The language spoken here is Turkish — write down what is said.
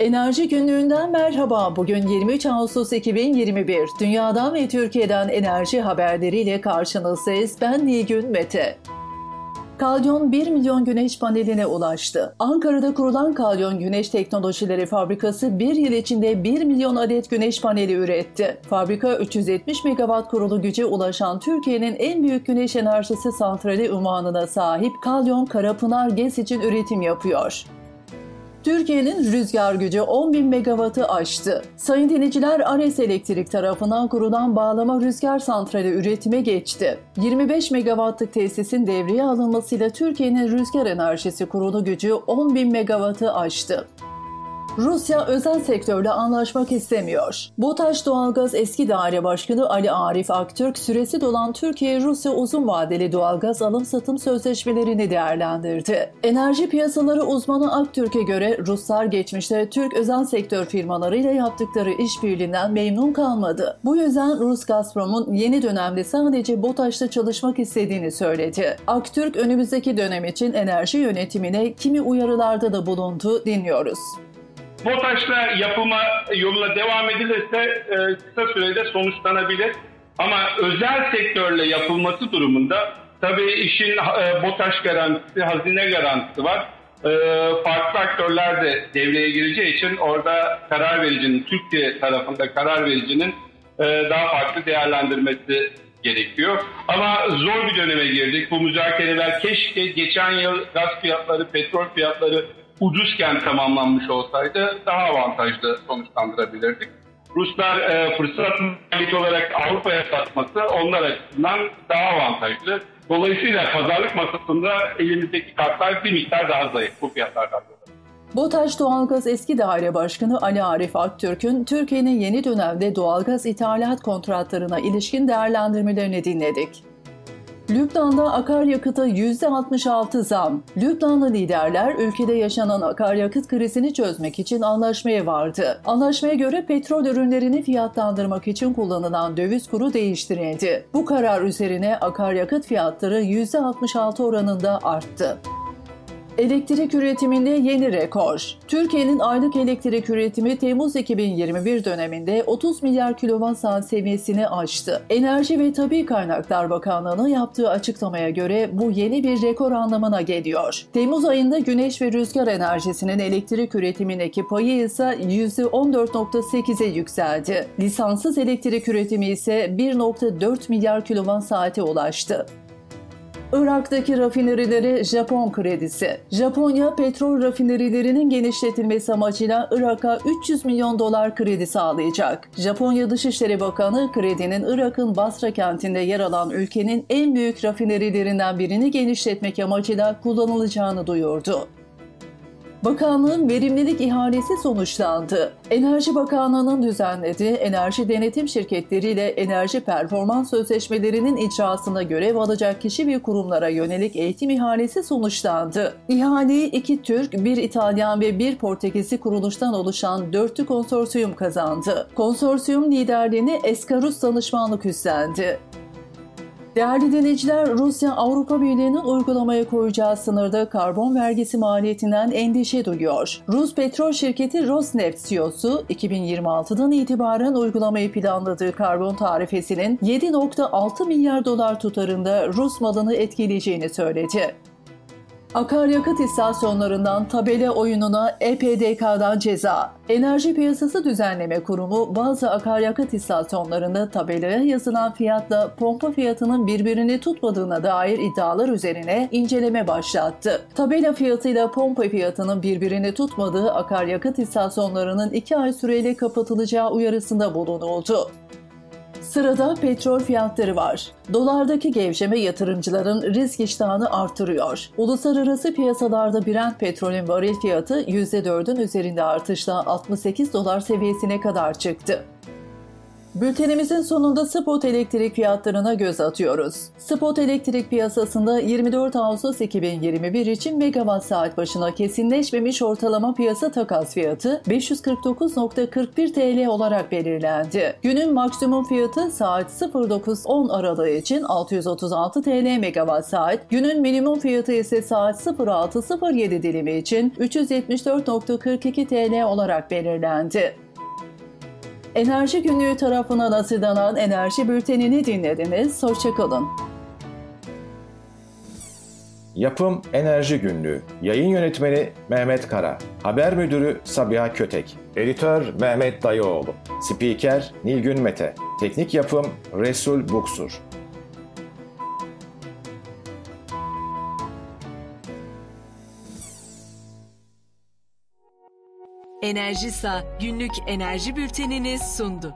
Enerji günlüğünden merhaba. Bugün 23 Ağustos 2021. Dünyadan ve Türkiye'den enerji haberleriyle karşınızdayız. Ben Nilgün Mete. Kalyon 1 milyon güneş paneline ulaştı. Ankara'da kurulan Kalyon Güneş Teknolojileri Fabrikası bir yıl içinde 1 milyon adet güneş paneli üretti. Fabrika 370 megawatt kurulu güce ulaşan Türkiye'nin en büyük güneş enerjisi santrali unvanına sahip Kalyon Karapınar GES için üretim yapıyor. Türkiye'nin rüzgar gücü 10 bin megawattı aştı. Sayın dinleyiciler Ares Elektrik tarafından kurulan bağlama rüzgar santrali üretime geçti. 25 megawattlık tesisin devreye alınmasıyla Türkiye'nin rüzgar enerjisi kurulu gücü 10 bin megawattı aştı. Rusya özel sektörle anlaşmak istemiyor. BOTAŞ Doğalgaz Eski Daire Başkanı Ali Arif Aktürk süresi dolan Türkiye-Rusya uzun vadeli doğalgaz alım-satım sözleşmelerini değerlendirdi. Enerji piyasaları uzmanı Aktürk'e göre Ruslar geçmişte Türk özel sektör firmalarıyla yaptıkları işbirliğinden memnun kalmadı. Bu yüzden Rus Gazprom'un yeni dönemde sadece BOTAŞ'ta çalışmak istediğini söyledi. Aktürk önümüzdeki dönem için enerji yönetimine kimi uyarılarda da bulundu dinliyoruz. BOTAŞ'la yapılma yoluna devam edilirse e, kısa sürede sonuçlanabilir. Ama özel sektörle yapılması durumunda tabii işin e, BOTAŞ garantisi, hazine garantisi var. E, farklı aktörler de devreye gireceği için orada karar vericinin, Türkiye tarafında karar vericinin e, daha farklı değerlendirmesi gerekiyor. Ama zor bir döneme girdik. Bu müzakereler keşke geçen yıl gaz fiyatları, petrol fiyatları ucuzken tamamlanmış olsaydı daha avantajlı sonuçlandırabilirdik. Ruslar e, fırsat maliyeti olarak Avrupa'ya satması onlar açısından daha avantajlı. Dolayısıyla pazarlık masasında elimizdeki kartlar bir miktar daha zayıf bu fiyatlardan dolayı. BOTAŞ Doğalgaz Eski Daire Başkanı Ali Arif Aktürk'ün Türkiye'nin yeni dönemde doğalgaz ithalat kontratlarına ilişkin değerlendirmelerini dinledik. Lübnan'da akaryakıta %66 zam. Lübnanlı liderler ülkede yaşanan akaryakıt krizini çözmek için anlaşmaya vardı. Anlaşmaya göre petrol ürünlerini fiyatlandırmak için kullanılan döviz kuru değiştirildi. Bu karar üzerine akaryakıt fiyatları %66 oranında arttı. Elektrik üretiminde yeni rekor. Türkiye'nin aylık elektrik üretimi Temmuz 2021 döneminde 30 milyar kilowatt saat seviyesini aştı. Enerji ve Tabi Kaynaklar Bakanlığı'nın yaptığı açıklamaya göre bu yeni bir rekor anlamına geliyor. Temmuz ayında güneş ve rüzgar enerjisinin elektrik üretimindeki payı ise %14.8'e yükseldi. Lisanssız elektrik üretimi ise 1.4 milyar kilowatt saate ulaştı. Irak'taki rafinerilere Japon kredisi. Japonya petrol rafinerilerinin genişletilmesi amacıyla Irak'a 300 milyon dolar kredi sağlayacak. Japonya Dışişleri Bakanı kredinin Irak'ın Basra kentinde yer alan ülkenin en büyük rafinerilerinden birini genişletmek amacıyla kullanılacağını duyurdu. Bakanlığın verimlilik ihalesi sonuçlandı. Enerji Bakanlığı'nın düzenlediği enerji denetim şirketleriyle enerji performans sözleşmelerinin icrasında görev alacak kişi ve kurumlara yönelik eğitim ihalesi sonuçlandı. İhaleyi iki Türk, bir İtalyan ve bir Portekizli kuruluştan oluşan dörtlü konsorsiyum kazandı. Konsorsiyum liderliğini Eskarus danışmanlık üstlendi. Değerli dinleyiciler, Rusya Avrupa Birliği'nin uygulamaya koyacağı sınırda karbon vergisi maliyetinden endişe duyuyor. Rus petrol şirketi Rosneft CEO'su 2026'dan itibaren uygulamayı planladığı karbon tarifesinin 7.6 milyar dolar tutarında Rus malını etkileyeceğini söyledi. Akaryakıt istasyonlarından tabela oyununa EPDK'dan ceza. Enerji Piyasası Düzenleme Kurumu bazı akaryakıt istasyonlarında tabelaya yazılan fiyatla pompa fiyatının birbirini tutmadığına dair iddialar üzerine inceleme başlattı. Tabela fiyatıyla pompa fiyatının birbirini tutmadığı akaryakıt istasyonlarının 2 ay süreyle kapatılacağı uyarısında bulunuldu. Sırada petrol fiyatları var. Dolardaki gevşeme yatırımcıların risk iştahını artırıyor. Uluslararası piyasalarda Brent petrolün varil fiyatı %4'ün üzerinde artışla 68 dolar seviyesine kadar çıktı. Bültenimizin sonunda spot elektrik fiyatlarına göz atıyoruz. Spot elektrik piyasasında 24 Ağustos 2021 için megawatt saat başına kesinleşmemiş ortalama piyasa takas fiyatı 549.41 TL olarak belirlendi. Günün maksimum fiyatı saat 09.10 aralığı için 636 TL megawatt saat, günün minimum fiyatı ise saat 06.07 dilimi için 374.42 TL olarak belirlendi. Enerji Günlüğü tarafından hazırlanan Enerji Bülteni'ni dinlediniz. Hoşçakalın. Yapım Enerji Günlüğü. Yayın Yönetmeni Mehmet Kara. Haber Müdürü Sabiha Kötek. Editör Mehmet Dayıoğlu. Spiker Nilgün Mete. Teknik Yapım Resul Buksur. Enerjisa günlük enerji bültenini sundu.